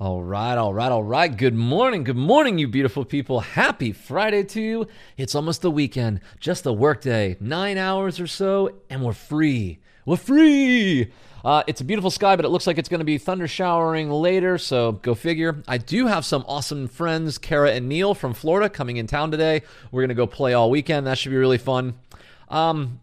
All right, all right, all right. Good morning, good morning, you beautiful people. Happy Friday to you. It's almost the weekend, just a work day, nine hours or so, and we're free. We're free. Uh, it's a beautiful sky, but it looks like it's going to be thunder showering later, so go figure. I do have some awesome friends, Kara and Neil from Florida, coming in town today. We're going to go play all weekend. That should be really fun. Um,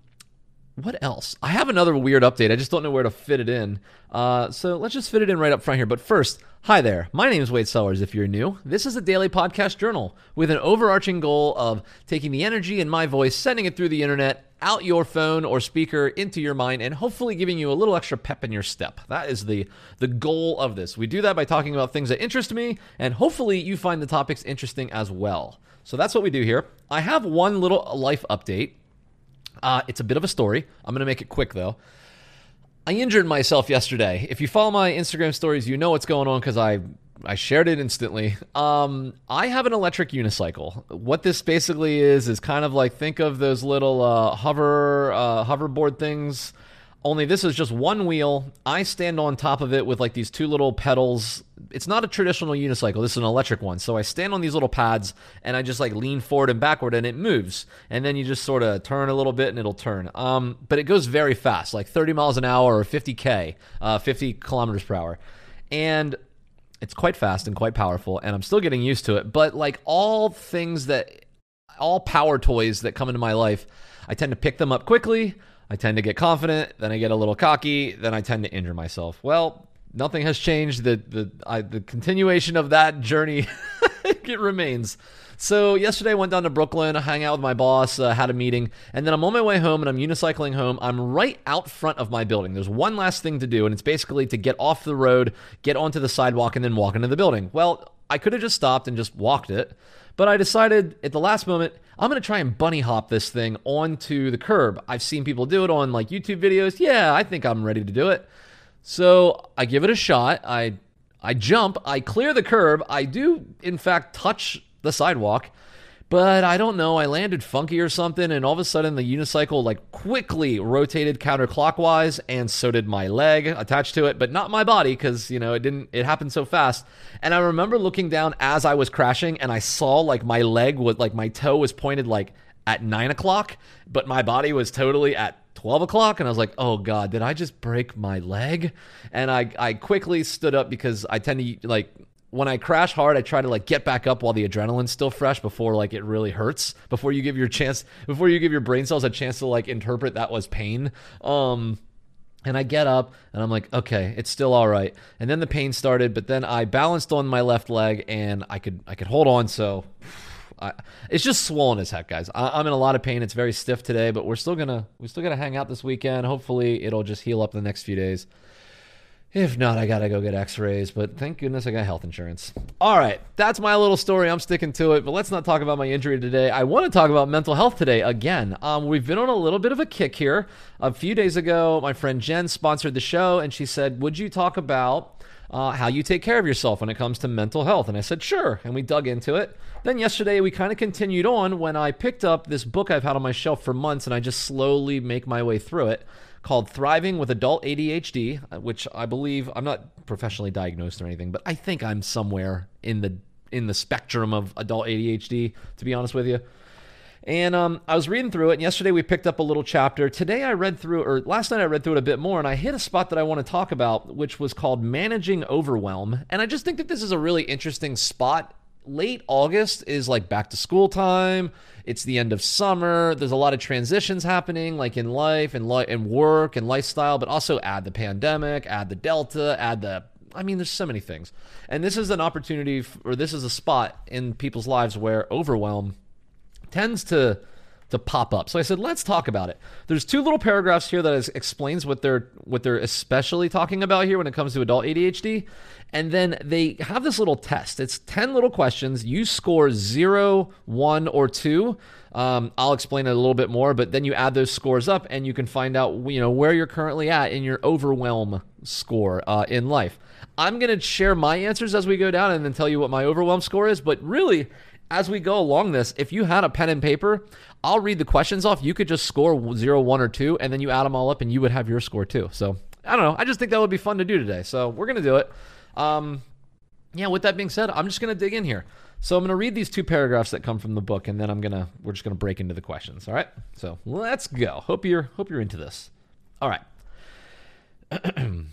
what else? I have another weird update. I just don't know where to fit it in. Uh, so let's just fit it in right up front here. But first, hi there. My name is Wade Sellers. If you're new, this is a daily podcast journal with an overarching goal of taking the energy in my voice, sending it through the internet, out your phone or speaker into your mind, and hopefully giving you a little extra pep in your step. That is the the goal of this. We do that by talking about things that interest me, and hopefully you find the topics interesting as well. So that's what we do here. I have one little life update. Uh, it's a bit of a story. I'm going to make it quick though. I injured myself yesterday. If you follow my Instagram stories, you know what's going on because I I shared it instantly. Um, I have an electric unicycle. What this basically is is kind of like think of those little uh, hover uh, hoverboard things. Only this is just one wheel. I stand on top of it with like these two little pedals. It's not a traditional unicycle. This is an electric one. So I stand on these little pads and I just like lean forward and backward and it moves. And then you just sort of turn a little bit and it'll turn. Um, but it goes very fast, like 30 miles an hour or 50k, uh, 50 kilometers per hour. And it's quite fast and quite powerful, and I'm still getting used to it. But like all things that, all power toys that come into my life, I tend to pick them up quickly. I tend to get confident, then I get a little cocky, then I tend to injure myself. Well, nothing has changed. The the I, the continuation of that journey it remains. So yesterday I went down to Brooklyn, hang out with my boss, uh, had a meeting, and then I'm on my way home and I'm unicycling home. I'm right out front of my building. There's one last thing to do, and it's basically to get off the road, get onto the sidewalk, and then walk into the building. Well, I could have just stopped and just walked it, but I decided at the last moment I'm going to try and bunny hop this thing onto the curb. I've seen people do it on like YouTube videos. Yeah, I think I'm ready to do it. So I give it a shot. I I jump, I clear the curb. I do in fact touch the sidewalk. But I don't know, I landed funky or something, and all of a sudden the unicycle like quickly rotated counterclockwise, and so did my leg attached to it, but not my body because you know it didn't. It happened so fast, and I remember looking down as I was crashing, and I saw like my leg was like my toe was pointed like at nine o'clock, but my body was totally at 12 o'clock and i was like oh god did i just break my leg and i i quickly stood up because i tend to like when I crash hard, I try to like get back up while the adrenaline's still fresh before like it really hurts. Before you give your chance, before you give your brain cells a chance to like interpret that was pain. Um, and I get up and I'm like, okay, it's still all right. And then the pain started, but then I balanced on my left leg and I could I could hold on. So I, it's just swollen as heck, guys. I, am in a lot of pain. It's very stiff today, but we're still gonna we're still gonna hang out this weekend. Hopefully, it'll just heal up the next few days. If not, I gotta go get x rays, but thank goodness I got health insurance. All right, that's my little story. I'm sticking to it, but let's not talk about my injury today. I want to talk about mental health today again. Um, we've been on a little bit of a kick here. A few days ago, my friend Jen sponsored the show, and she said, Would you talk about uh, how you take care of yourself when it comes to mental health? And I said, Sure. And we dug into it. Then yesterday, we kind of continued on when I picked up this book I've had on my shelf for months, and I just slowly make my way through it called Thriving with Adult ADHD, uh, which I believe I'm not professionally diagnosed or anything, but I think I'm somewhere in the in the spectrum of adult ADHD, to be honest with you. And um, I was reading through it, and yesterday we picked up a little chapter. Today I read through, or last night I read through it a bit more, and I hit a spot that I want to talk about, which was called Managing Overwhelm. And I just think that this is a really interesting spot late August is like back to school time. It's the end of summer. There's a lot of transitions happening, like in life and and work and lifestyle, but also add the pandemic, add the Delta, add the. I mean, there's so many things, and this is an opportunity, f- or this is a spot in people's lives where overwhelm tends to to pop up. So I said, let's talk about it. There's two little paragraphs here that is, explains what they're what they're especially talking about here when it comes to adult ADHD. And then they have this little test. It's 10 little questions. You score zero, one, or two. Um, I'll explain it a little bit more, but then you add those scores up and you can find out you know where you're currently at in your overwhelm score uh, in life. I'm to share my answers as we go down and then tell you what my overwhelm score is. But really, as we go along this, if you had a pen and paper, I'll read the questions off. You could just score zero, one, or two, and then you add them all up, and you would have your score too. So I don't know. I just think that would be fun to do today. So we're gonna do it. Um, yeah, with that being said, I'm just to dig in here. So I'm to read these two paragraphs that come from the book, and then I'm gonna we're just to break into the questions. All right. So let's go. Hope you're hope you're into this. All right.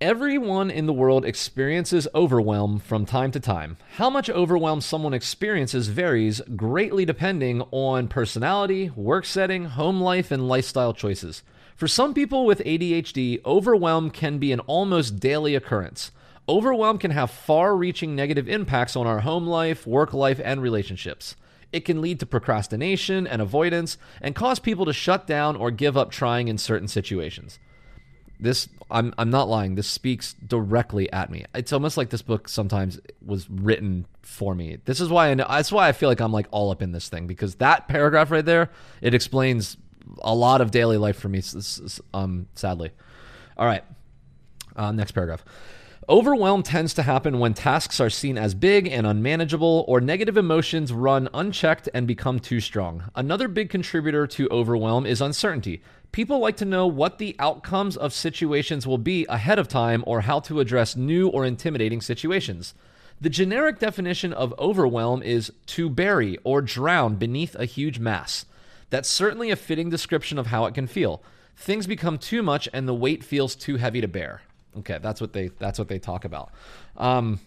Everyone in the world experiences overwhelm from time to time. How much overwhelm someone experiences varies greatly depending on personality, work setting, home life, and lifestyle choices. For some people with ADHD, overwhelm can be an almost daily occurrence. Overwhelm can have far reaching negative impacts on our home life, work life, and relationships. It can lead to procrastination and avoidance and cause people to shut down or give up trying in certain situations. This I'm I'm not lying. This speaks directly at me. It's almost like this book sometimes was written for me. This is why I know, that's why I feel like I'm like all up in this thing because that paragraph right there it explains a lot of daily life for me. Um, sadly. All right. Uh, next paragraph. Overwhelm tends to happen when tasks are seen as big and unmanageable, or negative emotions run unchecked and become too strong. Another big contributor to overwhelm is uncertainty. People like to know what the outcomes of situations will be ahead of time or how to address new or intimidating situations. The generic definition of overwhelm is to bury or drown beneath a huge mass. That's certainly a fitting description of how it can feel. Things become too much and the weight feels too heavy to bear. Okay, that's what they that's what they talk about. Um,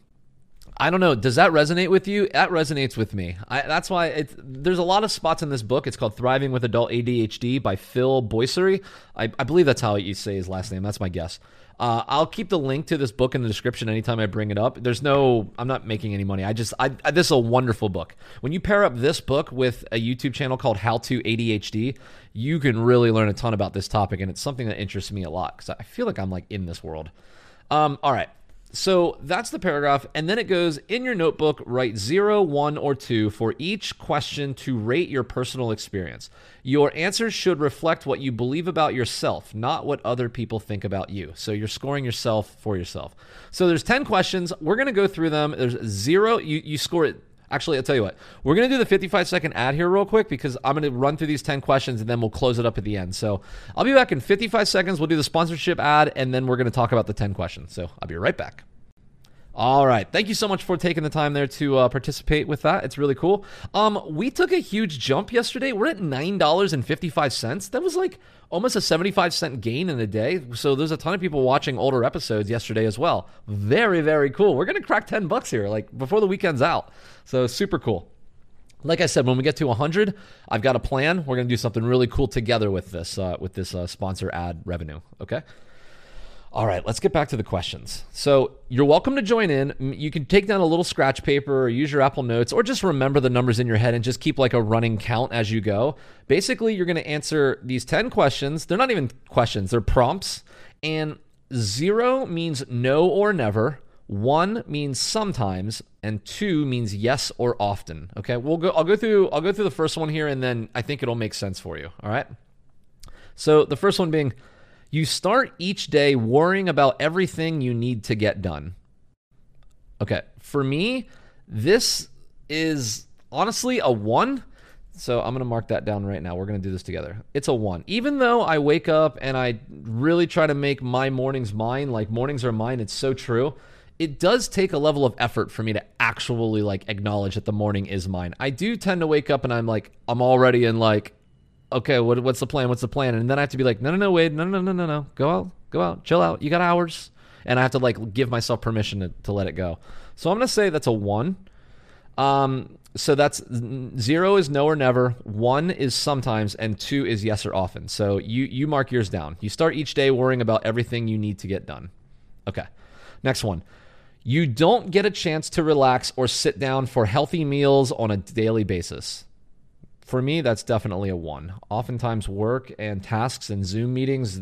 I don't know. Does that resonate with you? That resonates with me. I, that's why it's, there's a lot of spots in this book. It's called "Thriving with Adult ADHD" by Phil Boissiere. I, I believe that's how you say his last name. That's my guess. Uh, I'll keep the link to this book in the description anytime I bring it up. There's no, I'm not making any money. I just, I, I, this is a wonderful book. When you pair up this book with a YouTube channel called How to ADHD, you can really learn a ton about this topic, and it's something that interests me a lot because I feel like I'm like in this world. Um, all right. So that's the paragraph. And then it goes in your notebook, write zero, one, or two for each question to rate your personal experience. Your answers should reflect what you believe about yourself, not what other people think about you. So you're scoring yourself for yourself. So there's 10 questions. We're going to go through them. There's zero, you, you score it Actually, I'll tell you what. We're going to do the 55 second ad here real quick because I'm going to run through these 10 questions and then we'll close it up at the end. So I'll be back in 55 seconds. We'll do the sponsorship ad and then we're going to talk about the 10 questions. So I'll be right back. All right. Thank you so much for taking the time there to uh, participate with that. It's really cool. Um, we took a huge jump yesterday. We're at $9.55. That was like almost a 75 cent gain in a day. So there's a ton of people watching older episodes yesterday as well. Very, very cool. We're to crack 10 bucks here, like before the weekend's out. So super cool. Like I said, when we get to 100, I've got a plan. We're going to do something really cool together with this, uh, with this uh, sponsor ad revenue. Okay. All right, let's get back to the questions. So, you're welcome to join in. You can take down a little scratch paper or use your Apple Notes or just remember the numbers in your head and just keep like a running count as you go. Basically, you're going to answer these 10 questions. They're not even questions, they're prompts. And zero means no or never, one means sometimes, and two means yes or often. Okay? We'll go I'll go through I'll go through the first one here and then I think it'll make sense for you. All right? So, the first one being you start each day worrying about everything you need to get done. Okay, for me, this is honestly a one. So I'm going to mark that down right now. We're going to do this together. It's a one. Even though I wake up and I really try to make my mornings mine, like mornings are mine, it's so true. It does take a level of effort for me to actually like acknowledge that the morning is mine. I do tend to wake up and I'm like, I'm already in like okay, what, what's the plan? What's the plan? And then I have to be like, no, no, no, wait, no, no, no, no, no, go out, go out, chill out. You got hours, and I have to like give myself permission to, to let it go. So I'm gonna say that's a one. Um, so that's zero is no or never, one is sometimes, and two is yes or often. So you you mark yours down. You start each day worrying about everything you need to get done. Okay, next one. You don't get a chance to relax or sit down for healthy meals on a daily basis for me, that's definitely a one. Oftentimes, work and tasks and Zoom meetings,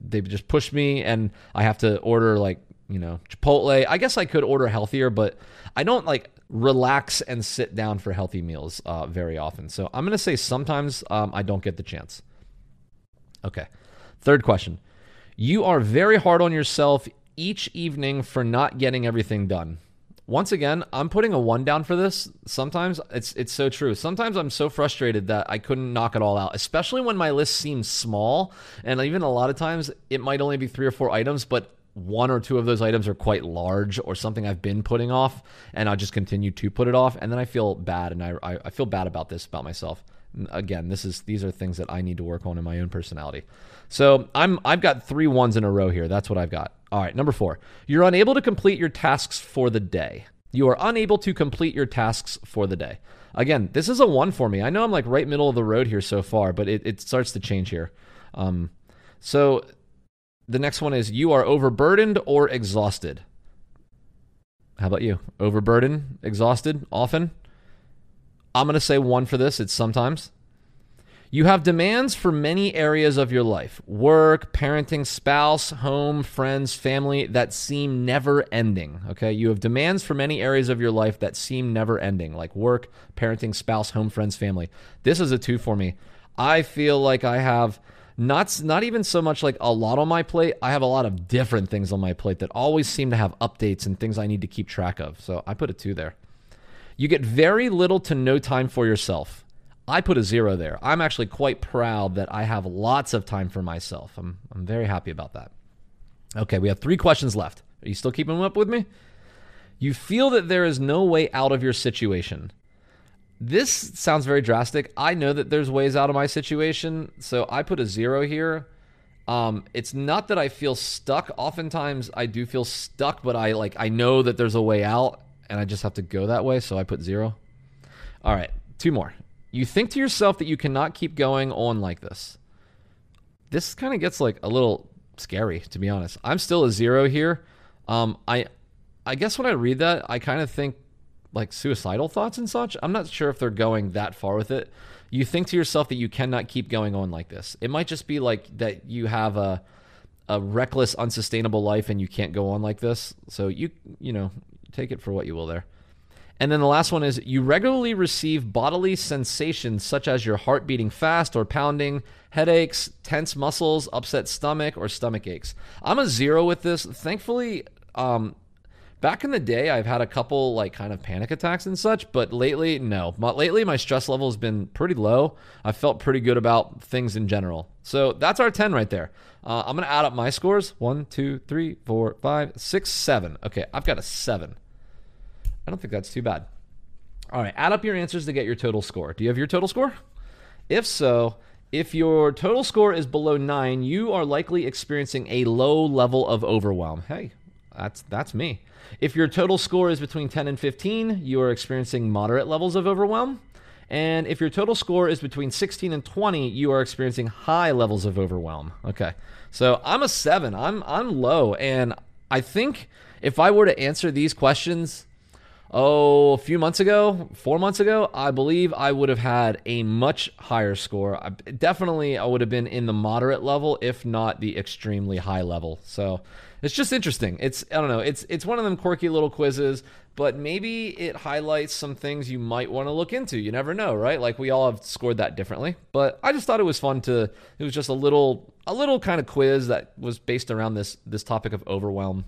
they just push me, and I have to order like you know Chipotle. I guess I could order healthier, but I don't like relax and sit down for healthy meals uh, very often. So I'm gonna say sometimes um, I don't get the chance. Okay, third question. You are very hard on yourself each evening for not getting everything done once again, I'm putting a one down for this. Sometimes it's it's so true. Sometimes I'm so frustrated that I couldn't knock it all out, especially when my list seems small, and even a lot of times it might only be three or four items, but one or two of those items are quite large or something I've been putting off and I'll just continue to put it off. And then I feel bad and I, I, I feel bad about this about myself. Again, this is these are things that I need to work on in my own personality. So I'm I've got three ones in a row here. That's what I've got. All right, number four. You're unable to complete your tasks for the day. You are unable to complete your tasks for the day. Again, this is a one for me. I know I'm like right middle of the road here so far, but it, it starts to change here. Um, so the next one is you are overburdened or exhausted. How about you? Overburdened, exhausted, often? I'm going to say one for this. It's sometimes. You have demands for many areas of your life work, parenting, spouse, home, friends, family that seem never ending. Okay. You have demands for many areas of your life that seem never ending, like work, parenting, spouse, home, friends, family. This is a two for me. I feel like I have not not even so much like a lot on my plate. I have a lot of different things on my plate that always seem to have updates and things I need to keep track of. So I put a 2 there. You get very little to no time for yourself. I put a 0 there. I'm actually quite proud that I have lots of time for myself. I'm I'm very happy about that. Okay, we have 3 questions left. Are you still keeping up with me? You feel that there is no way out of your situation. This sounds very drastic. I know that there's ways out of my situation, so I put a zero here. Um, it's not that I feel stuck. Oftentimes I do feel stuck, but I like I know that there's a way out, and I just have to go that way. So I put zero. All right, two more. You think to yourself that you cannot keep going on like this. This kind of gets like a little scary, to be honest. I'm still a zero here. Um, I, I guess when I read that, I kind of think like suicidal thoughts and such. I'm not sure if they're going that far with it. You think to yourself that you cannot keep going on like this. It might just be like that you have a a reckless, unsustainable life and you can't go on like this. So you you know, take it for what you will there. And then the last one is you regularly receive bodily sensations such as your heart beating fast or pounding, headaches, tense muscles, upset stomach, or stomach aches. I'm a zero with this. Thankfully, um, Back in the day, I've had a couple like kind of panic attacks and such, but lately, no. lately, my stress level has been pretty low. I felt pretty good about things in general. So that's our 10 right there. Uh, I'm going to add up my scores one, two, three, four, five, six, seven. Okay, I've got a seven. I don't think that's too bad. All right, add up your answers to get your total score. Do you have your total score? If so, if your total score is below nine, you are likely experiencing a low level of overwhelm. Hey, that's that's me. If your total score is between 10 and 15, you are experiencing moderate levels of overwhelm. And if your total score is between 16 and 20, you are experiencing high levels of overwhelm. Okay. So I'm a 7. I'm I'm low and I think if I were to answer these questions oh, a few months ago, 4 months ago, I believe I would have had a much higher score. I, definitely I would have been in the moderate level if not the extremely high level. So it's just interesting. It's I don't know. It's it's one of them quirky little quizzes, but maybe it highlights some things you might want to look into. You never know, right? Like we all have scored that differently. But I just thought it was fun to. It was just a little a little kind of quiz that was based around this this topic of overwhelm.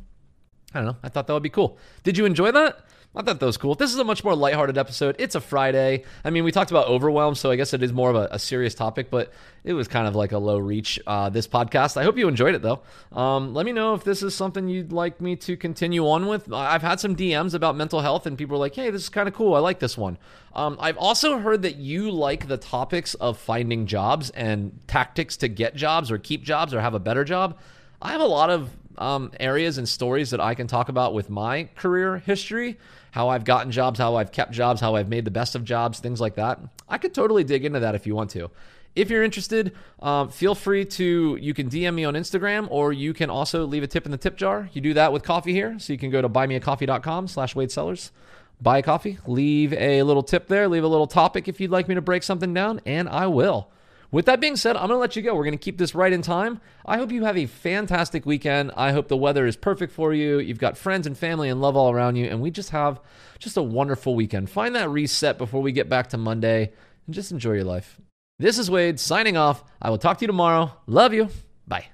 I don't know. I thought that would be cool. Did you enjoy that? I thought that was cool. This is a much more lighthearted episode. It's a Friday. I mean, we talked about overwhelm, so I guess it is more of a, a serious topic, but it was kind of like a low reach, uh, this podcast. I hope you enjoyed it, though. Um, let me know if this is something you'd like me to continue on with. I've had some DMs about mental health, and people are like, hey, this is kind of cool. I like this one. Um, I've also heard that you like the topics of finding jobs and tactics to get jobs or keep jobs or have a better job. I have a lot of um, areas and stories that I can talk about with my career history how I've gotten jobs, how I've kept jobs, how I've made the best of jobs, things like that. I could totally dig into that if you want to. If you're interested, um, feel free to, you can DM me on Instagram or you can also leave a tip in the tip jar. You do that with coffee here. So you can go to buymeacoffee.com slash Wade Sellers, buy a coffee, leave a little tip there, leave a little topic if you'd like me to break something down, and I will. With that being said, I'm going to let you go. We're going to keep this right in time. I hope you have a fantastic weekend. I hope the weather is perfect for you. You've got friends and family and love all around you, and we just have just a wonderful weekend. Find that reset before we get back to Monday and just enjoy your life. This is Wade signing off. I will talk to you tomorrow. Love you. Bye.